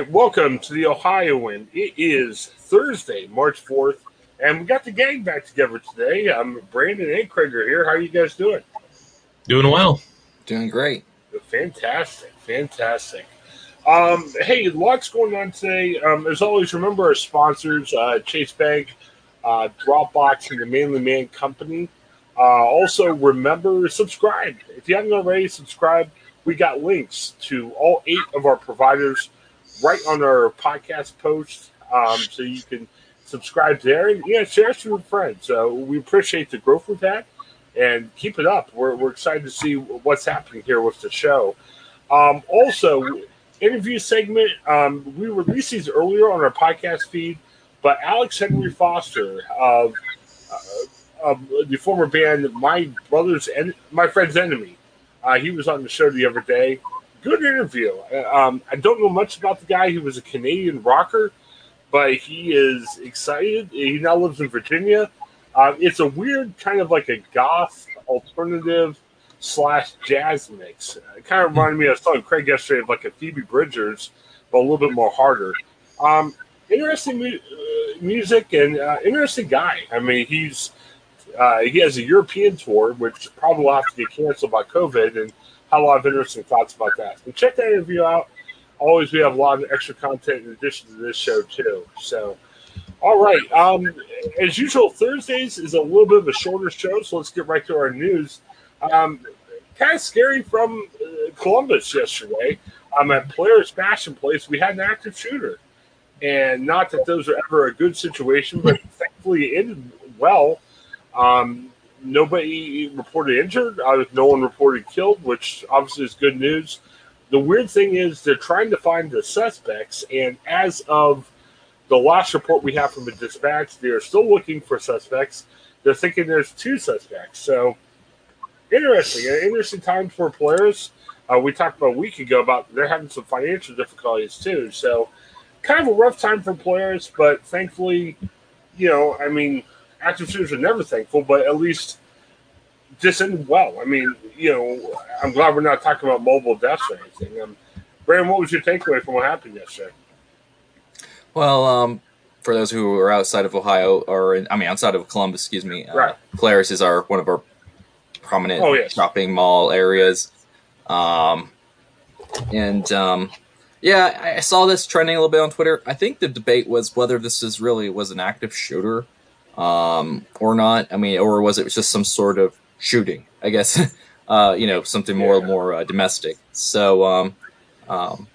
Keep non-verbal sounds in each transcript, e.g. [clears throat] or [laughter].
Right, welcome to the Ohioan. It is Thursday, March 4th, and we got the gang back together today. I'm Brandon and Craig are here. How are you guys doing? Doing well. Doing great. Fantastic, fantastic. Um, hey, lots going on today. Um, as always, remember our sponsors, uh, Chase Bank, uh, Dropbox, and the Manly Man Company. Uh, also, remember, subscribe. If you haven't already, subscribe. We got links to all eight of our providers right on our podcast post, um, so you can subscribe there and yeah, share us with your friends. So we appreciate the growth we've had and keep it up. We're, we're excited to see what's happening here with the show. Um, also, interview segment. Um, we released these earlier on our podcast feed, but Alex Henry Foster of, uh, the former band My Brother's and My Friend's Enemy, uh, he was on the show the other day good interview. Um, I don't know much about the guy. He was a Canadian rocker, but he is excited. He now lives in Virginia. Uh, it's a weird kind of like a goth alternative slash jazz mix. It kind of reminded me. I was telling Craig yesterday of like a Phoebe Bridgers, but a little bit more harder. Um, interesting mu- uh, music and uh, interesting guy. I mean, he's uh, he has a European tour, which probably will have to get canceled by COVID, and had a lot of interesting thoughts about that. So check that interview out. Always, we have a lot of extra content in addition to this show too. So, all right. Um, as usual, Thursdays is a little bit of a shorter show, so let's get right to our news. Um, kind of scary from uh, Columbus yesterday. Um, at Polaris Fashion Place, we had an active shooter, and not that those are ever a good situation, but thankfully it ended well. Um, nobody reported injured. No one reported killed, which obviously is good news. The weird thing is they're trying to find the suspects, and as of the last report we have from the dispatch, they are still looking for suspects. They're thinking there's two suspects. So interesting, an interesting time for Polaris. Uh, we talked about a week ago about they're having some financial difficulties too. So kind of a rough time for Polaris, but thankfully, you know, I mean, active shooters are never thankful, but at least this ended well. I mean, you know, I'm glad we're not talking about mobile deaths or anything. Um, Brandon, what was your takeaway from what happened yesterday? Well, um, for those who are outside of Ohio, or in, I mean, outside of Columbus, excuse me, uh, right. Polaris is our one of our prominent oh, yes. shopping mall areas. Um, and um, yeah, I saw this trending a little bit on Twitter. I think the debate was whether this is really was an active shooter um, or not. I mean, or was it just some sort of shooting? I guess [laughs] uh, you know something more Yeah. more uh, domestic. So um, um,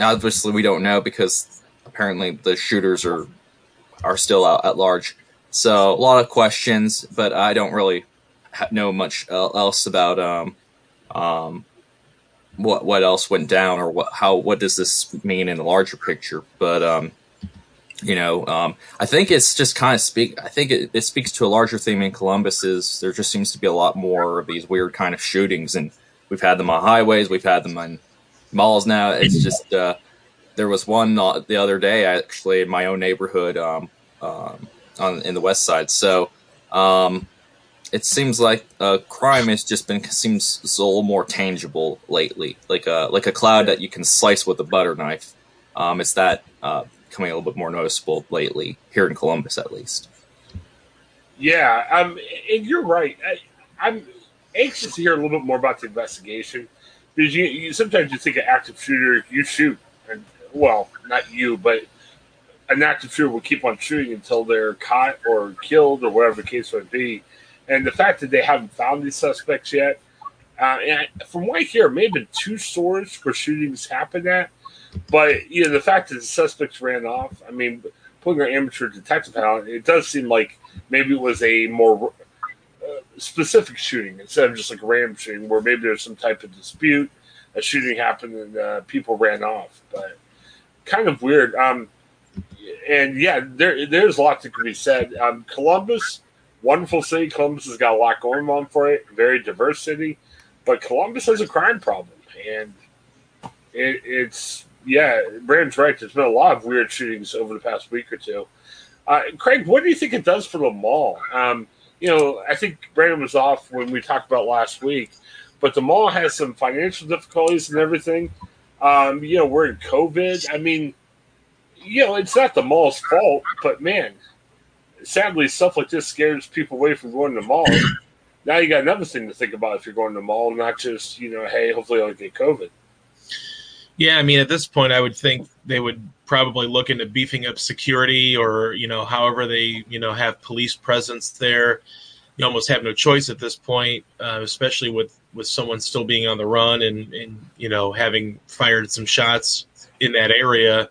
obviously we don't know because apparently the shooters are are still out at large. So a lot of questions, but I don't really ha- know much else about um, um, what what else went down or what how what does this mean in the larger picture. But um, you know, um, I think it's just kind of speak. I think it, it speaks to a larger theme in Columbus. Is there just seems to be a lot more of these weird kind of shootings, and we've had them on highways, we've had them on malls. Now it's just uh, there was one the other day actually in my own neighborhood um, um, on in the west side. So um, it seems like uh, crime has just been seems a little more tangible lately, like a like a cloud that you can slice with a butter knife. Um, it's that uh, becoming a little bit more noticeable lately here in Columbus, at least. Yeah, um, and you're right. I, am anxious to hear a little bit more about the investigation because you, you sometimes you think an active shooter, you shoot, and well, not you, but an active shooter will keep on shooting until they're caught or killed or whatever the case might be. And the fact that they haven't found these suspects yet, uh, and from what I hear, maybe two stores where shootings happened at. But you know, the fact that the suspects ran off. I mean, putting our amateur detective hat it does seem like maybe it was a more uh, specific shooting instead of just like a random shooting, where maybe there's some type of dispute, a shooting happened, and uh, people ran off. But kind of weird. Um, and yeah, there there's a lot that can be said. Um, Columbus, wonderful city. Columbus has got a lot going on for it. Very diverse city, but Columbus has a crime problem, and it, it's yeah. Brandon's right. There's been a lot of weird shootings over the past week or two. Uh, Craig, what do you think it does for the mall? Um, you know, I think Brandon was off when we talked about last week, but the mall has some financial difficulties and everything. Um, you know, we're in COVID. I mean you know, it's not the mall's fault, but man, sadly, stuff like this scares people away from going to the mall. [coughs] now you got another thing to think about if you're going to the mall, not just you know, hey, hopefully I don't get COVID. Yeah, I mean, at this point, I would think they would probably look into beefing up security, or you know, however they you know have police presence there. You almost have no choice at this point, uh, especially with with someone still being on the run and and you know having fired some shots in that area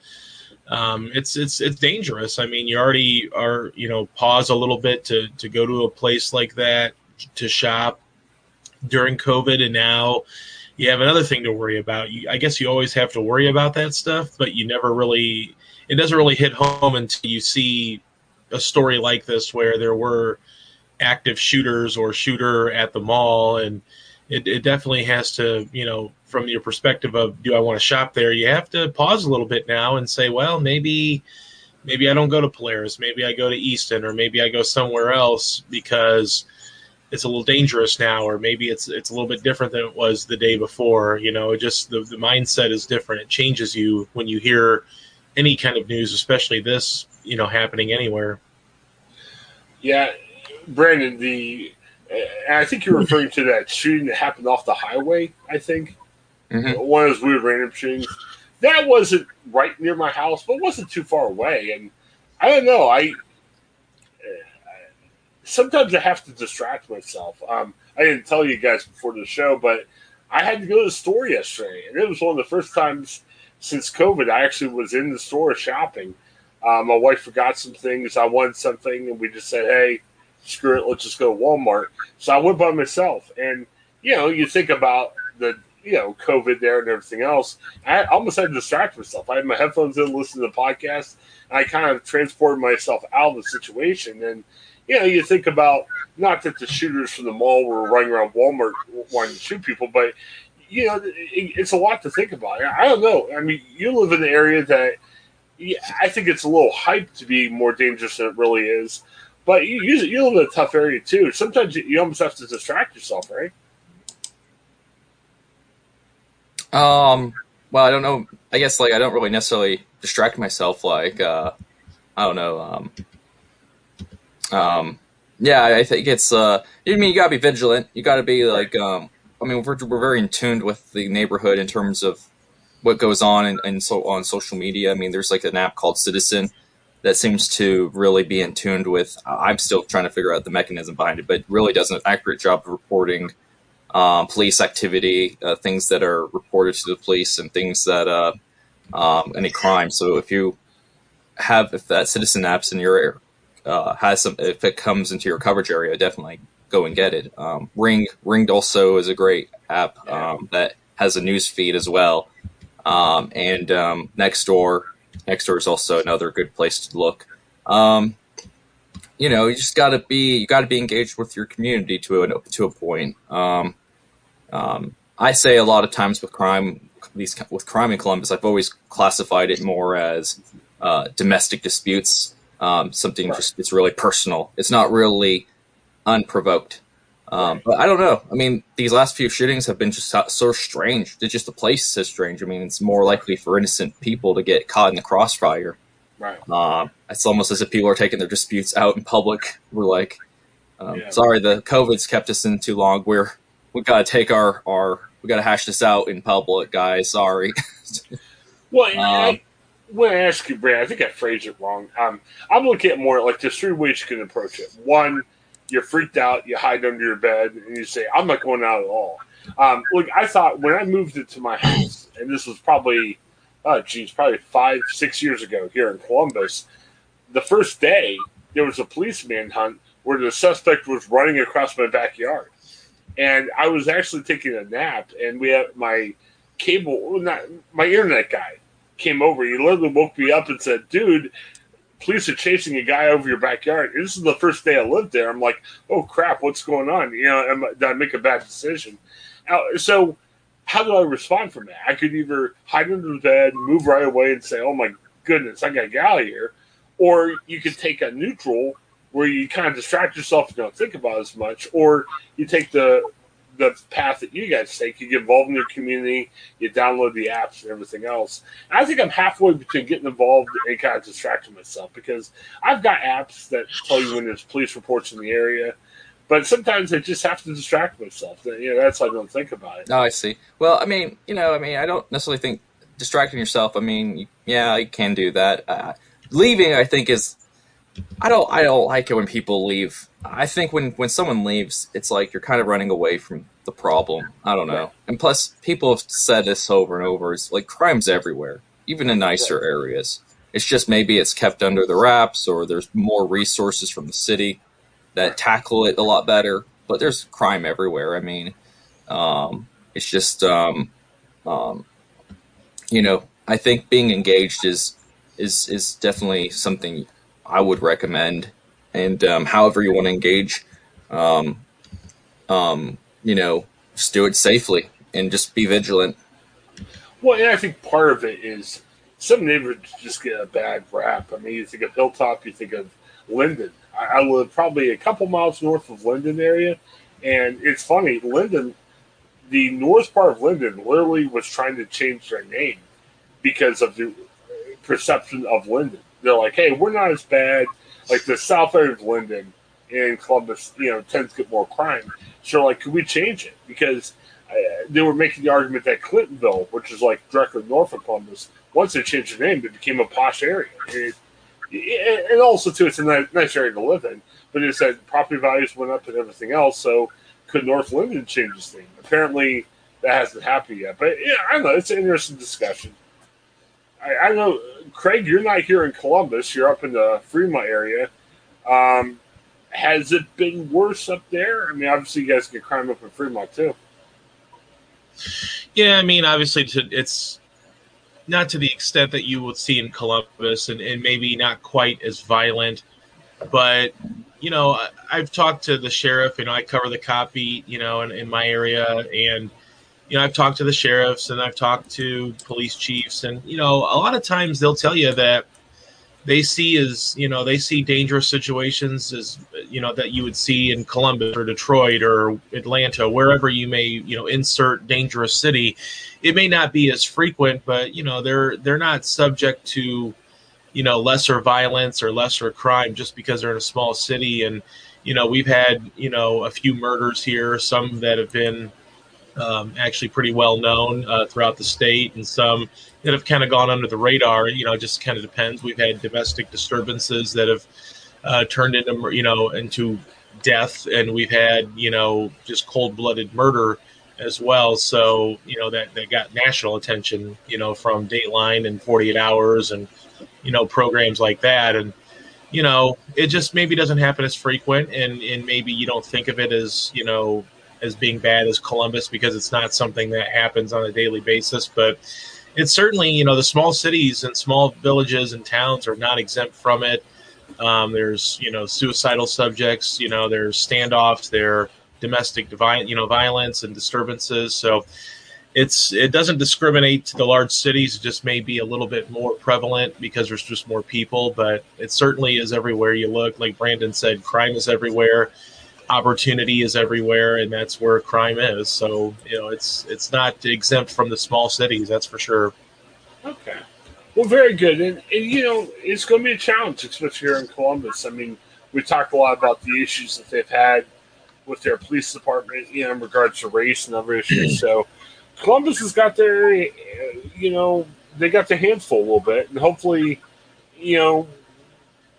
um, it's it's it's dangerous. I mean, you already are you know pause a little bit to to go to a place like that to shop during COVID, and now you have another thing to worry about. You, I guess you always have to worry about that stuff, but you never really it doesn't really hit home until you see a story like this where there were active shooters or shooter at the mall and it, it definitely has to you know from your perspective of do I want to shop there, you have to pause a little bit now and say, well, maybe maybe I don't go to Polaris, maybe I go to Easton, or maybe I go somewhere else because it's a little dangerous now, or maybe it's it's a little bit different than it was the day before. You know, just the, the mindset is different. It changes you when you hear any kind of news, especially this, you know, happening anywhere. Yeah, Brandon, the I think you're referring to that shooting that happened off the highway. I think Mm-hmm. One of those weird random shootings That wasn't right near my house, but wasn't too far away. And I don't know. I sometimes I have to distract myself. Um, I didn't tell you guys before the show, but I had to go to the store yesterday, and it was one of the first times since COVID I actually was in the store shopping. Uh, my wife forgot some things. I wanted something, and we just said, "Hey, screw it, let's just go to Walmart." So I went by myself, and you know, you think about the you know, COVID there and everything else, I almost had to distract myself. I had my headphones in, listen to the podcast, I kind of transported myself out of the situation. And, you know, you think about not that the shooters from the mall were running around Walmart wanting to shoot people, but, you know, it, it's a lot to think about. I don't know. I mean, you live in an area that yeah, I think it's a little hyped to be more dangerous than it really is. But you, you live in a tough area too. Sometimes you almost have to distract yourself, right? Um, well, I don't know. I guess like I don't really necessarily distract myself. Like, uh, I don't know. Um, um, yeah, I think it's. Uh, I mean, you gotta be vigilant. You gotta be like. Um, I mean, we're we're very in tuned with the neighborhood in terms of what goes on and, and so on social media. I mean, there's like an app called Citizen that seems to really be in tuned with. I'm still trying to figure out the mechanism behind it, but really does an accurate job of reporting um, police activity, uh, things that are reported to the police, and things that uh, um, any crime. So if you have if that citizen apps in your area uh, has some, if it comes into your coverage area, definitely go and get it. Um, Ring Ringed also is a great app um, that has a news feed as well, um, and um, Nextdoor Nextdoor is also another good place to look. Um, you know, you just got to be you got to be engaged with your community to a to a point. Um, um, I say a lot of times with crime, these with crime in Columbus, I've always classified it more as uh, domestic disputes. Um, something right. just it's really personal. It's not really unprovoked. Um, but I don't know. I mean, these last few shootings have been just so, so strange. It's just the place is strange. I mean, it's more likely for innocent people to get caught in the crossfire. Right. Um, it's almost as if people are taking their disputes out in public. We're like, um, Yeah. sorry, the COVID's kept us in too long. We're we got to take our our we got to hash this out in public, guys. Sorry. [laughs] Well, Um, I, when I ask you, Brad, I think I phrased it wrong. Um, I'm looking at more like there's three ways you can approach it. One, you're freaked out, you hide under your bed, and you say, "I'm not going out at all." Um, look, I thought when I moved into my house, and this was probably, oh, geez, probably five, six years ago here in Columbus. The first day, there was a police manhunt where the suspect was running across my backyard, and I was actually taking a nap, and we had my cable, not my internet guy came over. He literally woke me up and said, "Dude, police are chasing a guy over your backyard." This is the first day I lived there. I'm like, "Oh crap, what's going on?" You know, am, I- did I make a bad decision? So, how do I respond from that? I could either hide under the bed, move right away, and say, "Oh my goodness, I got to get out of here," or you could take a neutral where you kind of distract yourself and don't think about as much, or you take the the path that you guys take. You get involved in your community, you download the apps and everything else. And I think I'm halfway between getting involved and kind of distracting myself because I've got apps that tell you when there's police reports in the area, but sometimes I just have to distract myself. You know, that's why I don't think about it. Oh, I see. Well, I mean, you know, I mean, I don't necessarily think distracting yourself. I mean, yeah, you can do that. Uh, leaving, I think, is. I don't. I don't like it when people leave. I think when when someone leaves, it's like you're kind of running away from the problem. I don't know. And plus, people have said this over and over. It's like crime's everywhere, even in nicer areas. It's just maybe it's kept under the wraps, or there's more resources from the city that tackle it a lot better. But there's crime everywhere. I mean, um, it's just um, um, you know i think being engaged is is is definitely something i would recommend and um, however you want to engage um, um, you know just do it safely and just be vigilant Well, and I think part of it is some neighborhoods just get a bad rap. I mean, you think of Hilltop, you think of Linden. I, I live probably a couple miles north of Linden area, and it's funny. Linden, the north part of Linden, literally was trying to change their name because of the perception of Linden. They're like, "Hey, we're not as bad." Like the south area of Linden in Columbus, you know, tends to get more crime. So, like, could we change it? Because uh, they were making the argument that Clintonville, which is like directly north of Columbus, once they changed the name, it became a posh area. It, and also, too, it's a nice, nice area to live in. But it said property values went up and everything else. So, could North Linden change its name? Apparently, that hasn't happened yet. But yeah, I don't know. It's an interesting discussion. I, I know, Craig, you're not here in Columbus. You're up in the Fremont area. Um, has it been worse up there? I mean, obviously, you guys get crime up in Fremont too. Yeah, I mean, obviously, to, it's not to the extent that you would see in Columbus, and, and maybe not quite as violent. But you know, I, I've talked to the sheriff. You know, I cover the copy. You know, in, in my area, and you know, I've talked to the sheriffs, and I've talked to police chiefs, and you know, a lot of times they'll tell you that they see as you know they see dangerous situations as you know that you would see in Columbus or Detroit or Atlanta wherever you may you know insert dangerous city. It may not be as frequent but you know they're they're not subject to you know lesser violence or lesser crime just because they're in a small city. And you know we've had you know a few murders here some that have been um, actually pretty well known uh, throughout the state and some that have kind of gone under the radar. You know, just kind of depends. We've had domestic disturbances that have uh, turned into you know into death, and we've had you know just cold blooded murder as well. So you know that that got national attention. You know, from Dateline and 48 Hours and you know programs like that, and you know it just maybe doesn't happen as frequent, and and maybe you don't think of it as you know as being bad as Columbus because it's not something that happens on a daily basis, but it's certainly you know the small cities and small villages and towns are not exempt from it. Um, there's you know suicidal subjects, you know there's standoffs, there domestic violence, you know violence and disturbances. So it's it doesn't discriminate to the large cities. It just may be a little bit more prevalent because there's just more people, but it certainly is everywhere you look. Like Brandon said, crime is everywhere. Opportunity is everywhere, and that's where crime is. So you know, it's it's not exempt from the small cities, that's for sure. Okay. Well, very good, and, and you know, it's going to be a challenge, especially here in Columbus. I mean, we talked a lot about the issues that they've had with their police department, you know, in regards to race and other issues. [clears throat] So, Columbus has got their, uh, you know, they got their hands full a little bit, and hopefully, you know,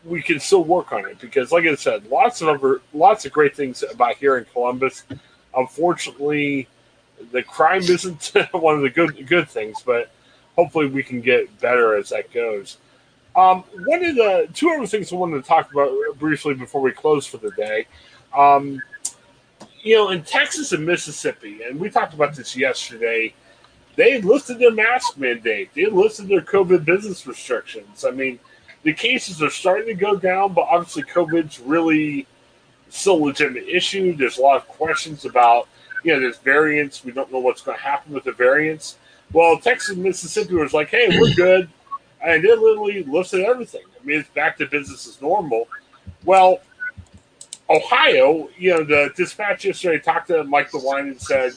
we can still work on it because, like I said, lots of other, lots of great things about here in Columbus. Unfortunately, the crime [laughs] isn't [laughs] one of the good good things, but hopefully we can get better as that goes. Um, one of the two other things I wanted to talk about briefly before we close for the day. Um, you know, in Texas and Mississippi, and we talked about this yesterday, they lifted their mask mandate. They lifted their COVID business restrictions. I mean, the cases are starting to go down, but obviously COVID's really still a legitimate issue. There's a lot of questions about, you know, there's variants. We don't know what's going to happen with the variants. Well, Texas and Mississippi was like, hey, we're [clears throat] good. And they literally lifted everything. I mean, it's back to business as normal. Well, Ohio, you know, the dispatch yesterday talked to Mike DeWine and said,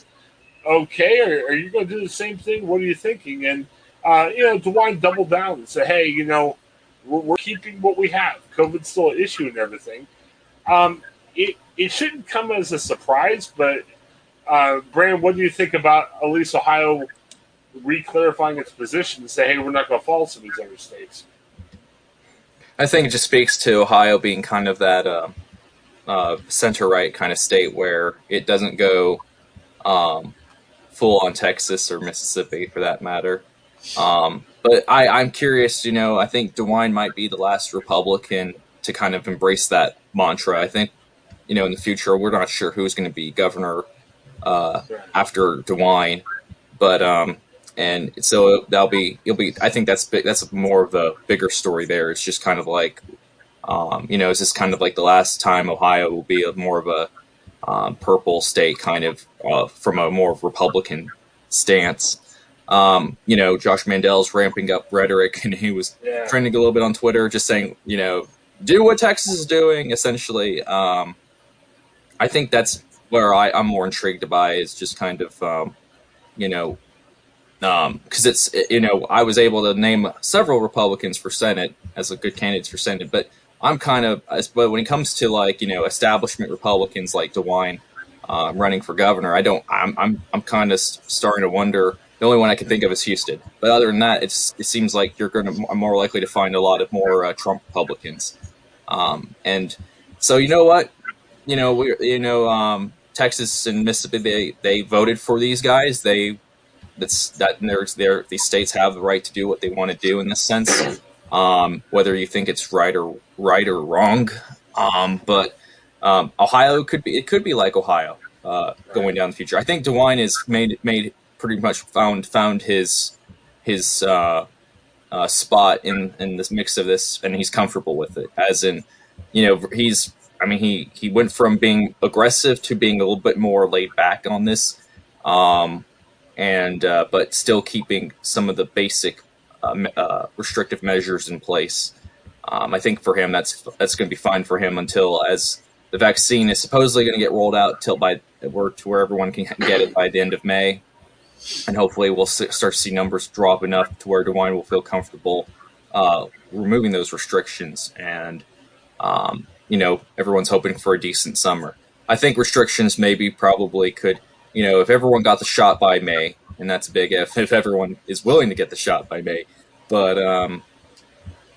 okay, are, are you going to do the same thing? What are you thinking? And, uh, you know, DeWine doubled down and said, hey, you know, we're, we're, keeping what we have. COVID's still an issue and everything. Um, it, it shouldn't come as a surprise, but, uh, what do you think about at least Ohio re-clarifying its position and say, hey, we're not going to follow some of these other states? I think it just speaks to Ohio being kind of that uh, uh, center right kind of state where it doesn't go um, full on Texas or Mississippi for that matter. Um, but I, I'm curious, you know, I think DeWine might be the last Republican to kind of embrace that mantra. I think, you know, in the future, we're not sure who's going to be governor uh, after DeWine, but um, and so that'll be it'll be. I think that's big, that's more of the bigger story there. It's just kind of like, um, you know, is this kind of like the last time Ohio will be a, more of a um, purple state, kind of uh, from a more Republican stance. Um, you know, Josh Mandel's ramping up rhetoric, [laughs] and he was yeah. trending a little bit on Twitter, just saying, you know, do what Texas is doing. Essentially, um, I think that's where I, am more intrigued by is just kind of, um, you know, because um, it's you know I was able to name several Republicans for Senate as a good candidates for Senate, but I'm kind of but when it comes to like you know establishment Republicans like DeWine uh, running for governor, I don't I'm I'm I'm kind of starting to wonder. The only one I can think of is Husted, but other than that, it's it seems like you're going to more likely to find a lot of more uh, Trump Republicans, um, and so you know what, you know we you know um, Texas and Mississippi they they voted for these guys. They that's that there's there these states have the right to do what they want to do in this sense, um, whether you think it's right or right or wrong. Um, but um, Ohio could be it could be like Ohio uh, going down the future. I think DeWine has made made pretty much found found his his uh, uh, spot in in this mix of this, and he's comfortable with it. As in, you know, he's I mean he he went from being aggressive to being a little bit more laid back on this. Um, and uh, but still keeping some of the basic uh, uh, restrictive measures in place. Um, I think for him that's that's going to be fine for him until as the vaccine is supposedly going to get rolled out till by to where everyone can get it by the end of May, and hopefully we'll start to see numbers drop enough to where DeWine will feel comfortable uh, removing those restrictions, and um, you know everyone's hoping for a decent summer. I think restrictions maybe probably could you know, if everyone got the shot by May, and that's a big if, [laughs] if everyone is willing to get the shot by May, but um,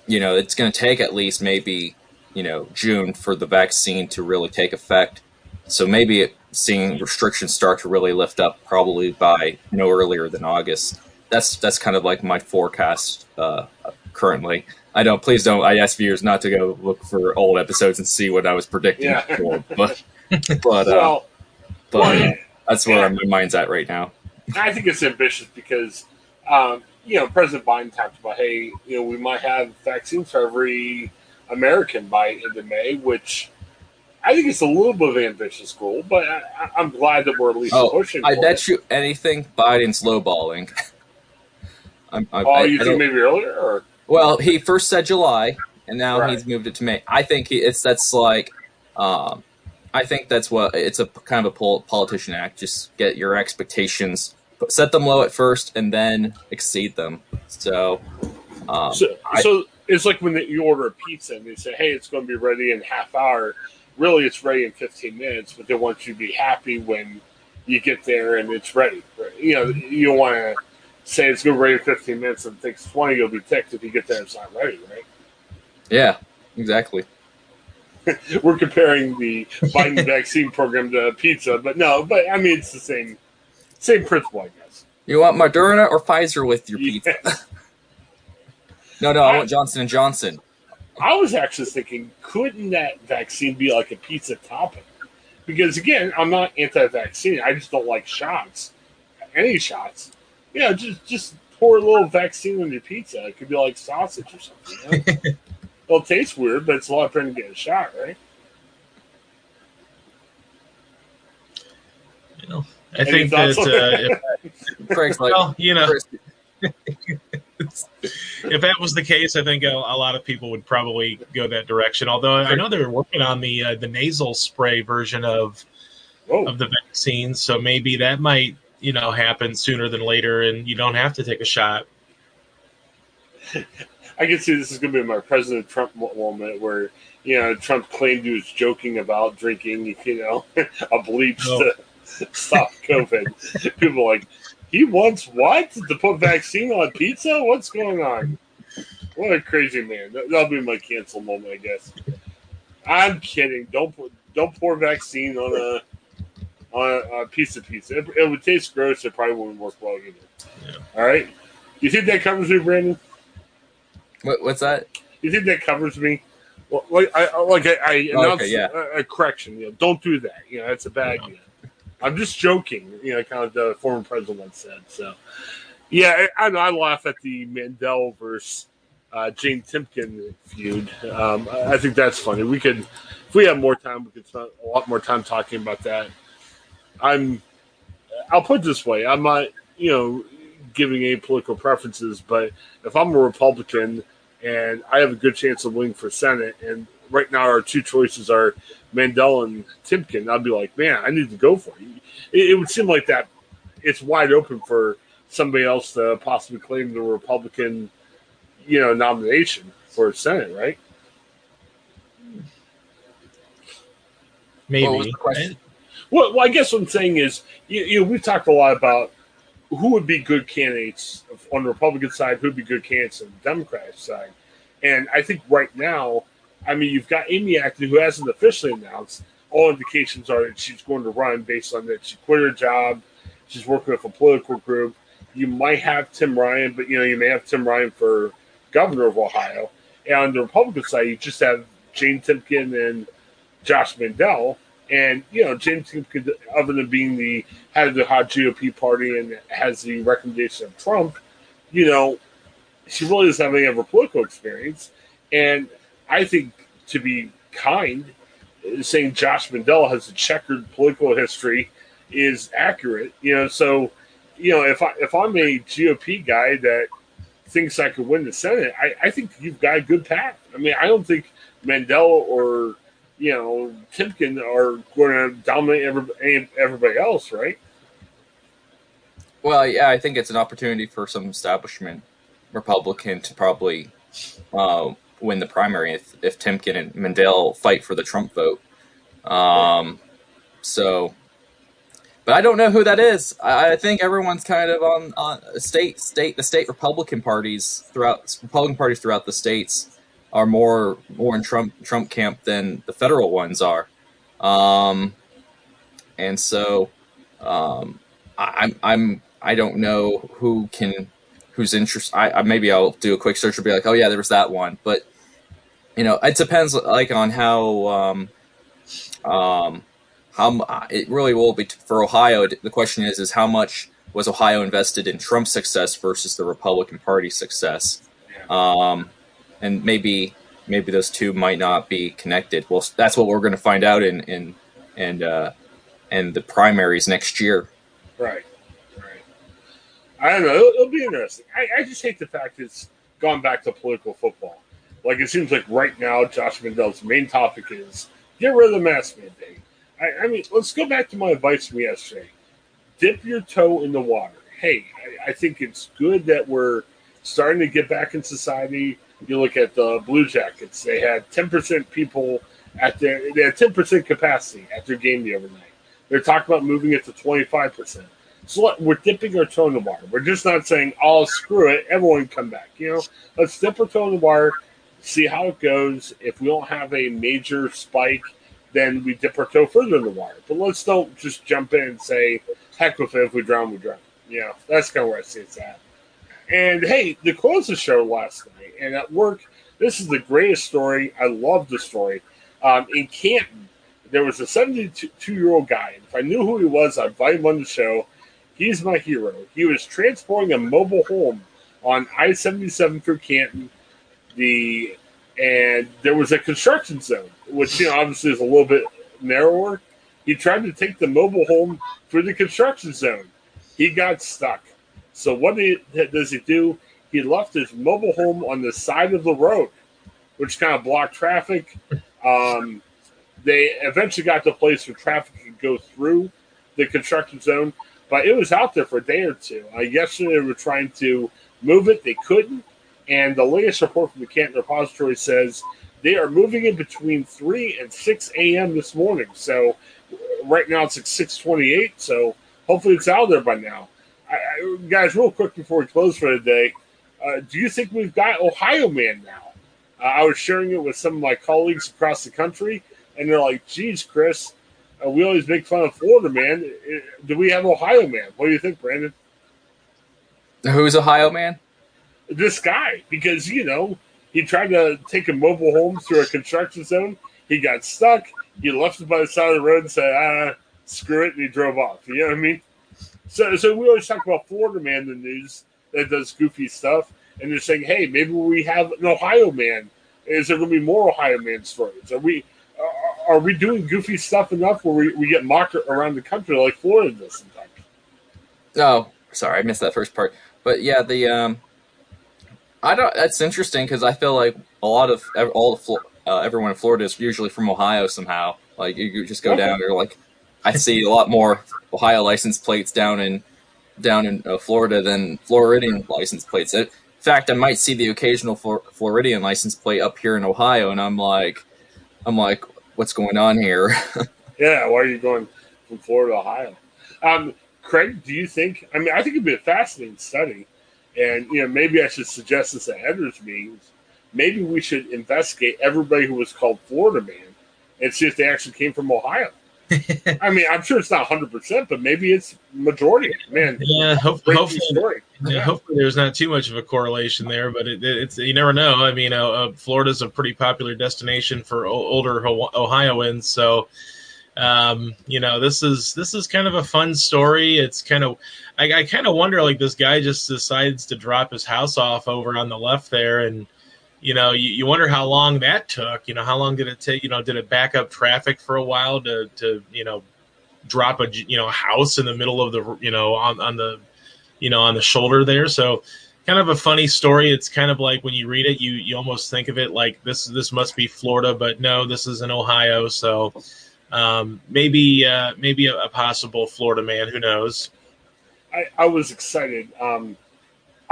you know, it's going to take at least maybe you know June for the vaccine to really take effect. So maybe it, seeing restrictions start to really lift up probably by no earlier than August. That's that's kind of like my forecast uh, currently. I don't. Please don't. I ask viewers not to go look for old episodes and see what I was predicting yeah. before. But [laughs] but uh, well, but. Well, that's where yeah. my mind's at right now. I think it's ambitious because, um, you know, President Biden talked about, hey, you know, we might have vaccines for every American by end of May, which I think it's a little bit of an ambitious goal, but I, am glad that we're at least oh, pushing. I bet it. you anything Biden's lowballing. [laughs] I'm, I'm, oh, I, you I think maybe earlier? Or? Well, he first said July, and now right. he's moved it to May. I think he, it's that's like. Um, I think that's what it's a kind of a pol- politician act. Just get your expectations, set them low at first, and then exceed them. So, um, So, I- it's like when they, you order a pizza and they say, "Hey, it's going to be ready in half hour." Really, it's ready in 15 minutes, but they want you to be happy when you get there and it's ready. You know, you don't want to say it's going to be ready in 15 minutes and it takes 20. You'll be ticked if you get there and it's not ready, right? yeah, exactly. [laughs] We're comparing the Biden [laughs] vaccine program to pizza, but no, but I mean it's the same same principle, I guess. You want Moderna or Pfizer with your pizza? Yeah. [laughs] No, no, I want Johnson and Johnson. I was actually thinking, couldn't that vaccine be like a pizza topping? Because again, I'm not anti-vaccine. I just don't like shots, any shots. Yeah, just just pour a little vaccine on your pizza. It could be like sausage or something. You know? [laughs] It'll taste weird, but it's a lot better to get a shot, right? You know, I Any think that thoughts uh, if, Craig's like, well, you know, Chris, [laughs] if that was the case, I think a, a lot of people would probably go that direction. Although I know they're working on the uh, the nasal spray version of Whoa. of the vaccine, so maybe that might you know happen sooner than later, and you don't have to take a shot. [laughs] I can see this is going to be my President Trump moment where, you know, Trump claimed he was joking about drinking, you know, [laughs] a bleach Oh. to [laughs] stop COVID. People are like, he wants what? To put vaccine on pizza? What's going on? What a crazy man. That- That'll be my cancel moment, I guess. I'm kidding. Don't put, don't pour vaccine on a on a, a piece of pizza. It, it would taste gross. It probably wouldn't work well either. Yeah. All right. You think that covers me, Brandon? what, what's that? You think that covers me? Well, like I I- like I, oh, I announced yeah. a, a correction. You know, don't do that. You know, that's a bad idea. I'm just joking. You know, kind of the former president said. So, yeah, I, I laugh at the Mandel versus uh, Jane Timken feud. Um, I, think that's funny. We could, if we have more time, we could spend a lot more time talking about that. I'm. I'll put this way. I'm not. You know, giving any political preferences, but if I'm a Republican and I have a good chance of winning for Senate, and right now our two choices are Mandel and Timken, I'd be like, man, I need to go for it. It, it would seem like that it's wide open for somebody else to possibly claim the Republican, you know, nomination for Senate, right? Maybe. What was the? Well, well, I guess what I'm saying is, you, you know, we've talked a lot about who would be good candidates on the Republican side, who would be good candidates on the Democratic side. And I think right now, I mean, you've got Amy Acton, who hasn't officially announced. All indications are that she's going to run based on that she quit her job. She's working with a political group. You might have Tim Ryan, but you know, you may have Tim Ryan for governor of Ohio. And on the Republican side, you just have Jane Timken and Josh Mandel. And you know, James Timken, other than being the head of the hot GOP party and has the recommendation of Trump, you know, she really doesn't have any of her political experience. And I think to be kind, saying Josh Mandel has a checkered political history is accurate. You know, so you know if I if I'm a GOP guy that thinks I could win the Senate, I, I think you've got a good path. I mean, I don't think Mandel or you know Timken are going to dominate everybody, else, right? Well, yeah, I think it's an opportunity for some establishment Republican to probably uh, win the primary if, if Timken and Mandel fight for the Trump vote. Um, so, but I don't know who that is. I, I think everyone's kind of on, on state state the state Republican parties throughout Republican parties throughout the states are more more in Trump Trump camp than the federal ones are. Um, and so um, I, I'm I'm I don't know who can who's interest. I, I maybe I'll do a quick search and be like, oh yeah, there was that one. But you know, it depends like on how um, um, how it really will be for Ohio. The question is is how much was Ohio invested in Trump's success versus the Republican Party success, um, and maybe maybe those two might not be connected. Well, that's what we're going to find out in in and uh, and the primaries next year. Right. I don't know. It'll, it'll be interesting. I, I just hate the fact it's gone back to political football. Like it seems like right now, Josh Mandel's main topic is get rid of the mask mandate. I, I mean, let's go back to my advice from yesterday. Dip your toe in the water. Hey, I, I think it's good that we're starting to get back in society. You look at the Blue Jackets; they had ten percent people at their they had ten percent capacity at their game the other night. They're talking about moving it to twenty five percent. So we're dipping our toe in the water. We're just not saying, "Oh, screw it, everyone come back." You know, let's dip our toe in the water, see how it goes. If we don't have a major spike, then we dip our toe further in the water. But let's don't just jump in and say, "Heck with it, if we drown, we drown." You know, that's kind of where I see it's at. And hey, the close the show last night, and at work, this is the greatest story. I love the story. Um, in Canton, there was a 72 year old guy. If I knew who he was, I'd invite him on the show. He's my hero. He was transporting a mobile home on I 77 through Canton. The and there was a construction zone, which you know obviously is a little bit narrower. He tried to take the mobile home through the construction zone. He got stuck. So what does he do? He left his mobile home on the side of the road, which kind of blocked traffic. Um, they eventually got to a place where traffic could go through the construction zone, but it was out there for a day or two. Uh, yesterday, they were trying to move it, they couldn't. And the latest report from the Canton Repository says they are moving it between 3 and 6 a.m. this morning. So right now it's like 6:28. So hopefully it's out there by now. I, I, guys, real quick before we close for the day, uh, do you think we've got Ohio Man now? Uh, I was sharing it with some of my colleagues across the country, and they're like, "Geez, Chris, uh, we always make fun of Florida Man. Uh, do we have Ohio Man? What do you think, Brandon? Who's Ohio Man? This guy, because you know he tried to take a mobile home through a construction zone. He got stuck. He left it by the side of the road and said, "Ah, screw it," and he drove off. You know what I mean? So, so we always talk about Florida Man in the news that does goofy stuff, and they're saying, "Hey, maybe we have an Ohio Man. Is there going to be more Ohio Man stories? Are we are we doing goofy stuff enough where we, we get mocked around the country like Florida does sometimes?" Oh, sorry, I missed that first part. But yeah, the um, I don't. That's interesting because I feel like a lot of all the uh, everyone in Florida is usually from Ohio somehow. Like you just go okay. down there, like I see a lot more Ohio license plates down in down in uh, Florida than Floridian license plates. In fact, I might see the occasional Flor- Floridian license plate up here in Ohio, and I'm like, I'm like, what's going on here? [laughs] yeah, why are you going from Florida to Ohio? Um, Craig, do you think? I mean, I think it'd be a fascinating study, and you know, maybe I should suggest this at editors meetings. Maybe we should investigate everybody who was called Florida man and see if they actually came from Ohio. I mean, I'm sure it's not 100, percent but maybe it's majority. Man, yeah. Hope, hopefully, yeah, hopefully, there's not too much of a correlation there, but it, it's you never know. I mean, uh, uh, Florida's a pretty popular destination for older Ohioans, so um, you know this is this is kind of a fun story. It's kind of I, I kind of wonder like this guy just decides to drop his house off over on the left there and you know, you, you wonder how long that took. You know, how long did it take? You know, did it back up traffic for a while to, to you know, drop a you know house in the middle of the you know on on the you know on the shoulder there? So kind of a funny story. It's kind of like when you read it, you you almost think of it like this this must be Florida, but no, this is in Ohio. So um, maybe uh, maybe a, a, possible Florida man. Who knows? I, I was excited. Um,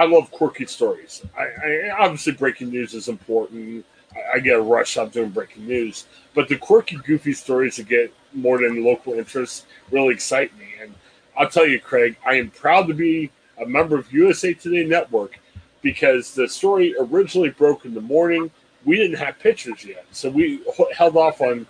I love quirky stories. I, I, obviously breaking news is important. I, I, get a rush out doing breaking news, but the quirky, goofy stories that get more than local interest really excite me. And I'll tell you, Craig, I am proud to be a member of USA Today Network because the story originally broke in the morning we didn't have pictures yet, so we held off on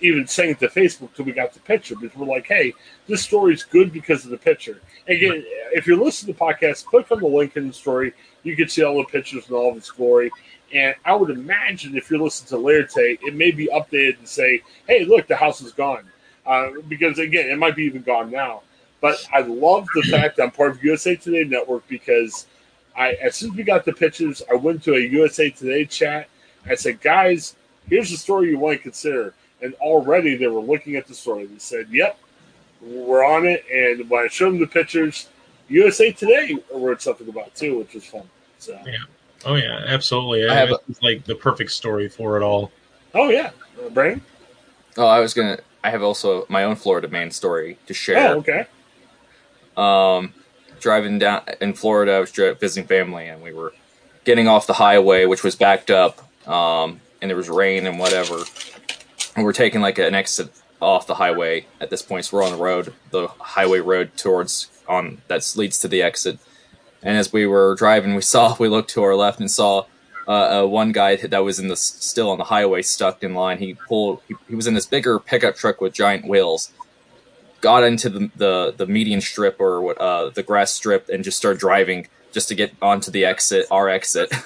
even saying it to Facebook till we got the picture because we're like, hey, this story is good because of the picture. Again, if you're listening to the podcast, click on the link in the story. You can see all the pictures and all of its glory. And I would imagine if you're listening to Laerte, it may be updated to say, hey, look, the house is gone. Uh, because again, it might be even gone now. But I love the fact that I'm part of USA Today Network because I, as soon as we got the pictures, I went to a USA Today chat I said, guys, here's the story you want to consider. And already they were looking at the story. They said, yep, we're on it. And when I showed them the pictures, USA Today wrote something about too, which was fun. So. Yeah. Oh yeah, absolutely. I it's like the perfect story for it all. Oh yeah, uh, Brain. Oh, I was gonna. I have also my own Florida man story to share. Oh, okay. Um, driving down in Florida, I was visiting family, and we were getting off the highway, which was backed up, um, and there was rain and whatever. And we're taking like an exit off the highway at this point, so we're on the road, the highway road towards on that leads to the exit. And as we were driving, we [laughs] saw we looked to our left and saw uh, uh, one guy that was in the still on the highway stuck in line. He pulled. He, he was in this bigger pickup truck with giant wheels. Got into the the, the median strip or what uh, the grass strip and just started driving just to get onto the exit, our exit. [laughs]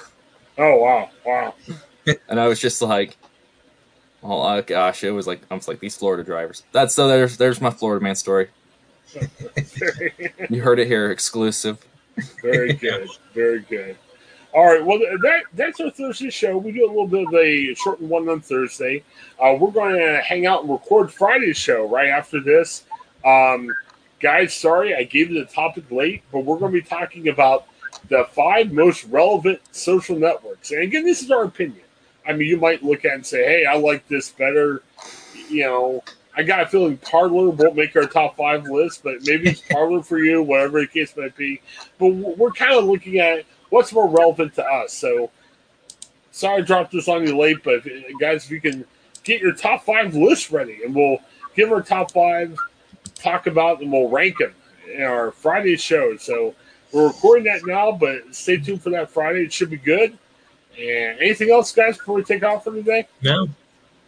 Oh wow, wow. [laughs] and I was just like, oh uh, gosh, it was like I was like these Florida drivers. That's so there's there's my Florida man story. [laughs] you heard it here, exclusive. Very [laughs] good, very good. All right, well that that's our Thursday show. We do a little bit of a shortened one on Thursday. Uh, we're going to hang out and record Friday's show right after this. Um, guys, sorry I gave you the topic late, but we're going to be talking about the five most relevant social networks. And again, this is our opinion. I mean, you might look at it and say, "Hey, I like this better." You know, I got a feeling Parler won't make our top five list, but maybe it's [laughs] Parler for you, whatever the case might be. But we're kind of looking at what's more relevant to us. So, sorry I dropped this on you late, but guys, if you can get your top five list ready, and we'll give our top five, talk about, and we'll rank them in our Friday show. So we're recording that now, but stay tuned for that Friday. It should be good. And anything else, guys, before we take off for the day? No.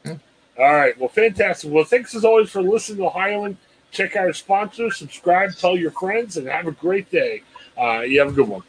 All right. Well, fantastic. Well, thanks as always for listening to Ohioan. Check out our sponsors, subscribe, tell your friends, and have a great day. Uh, you have a good one.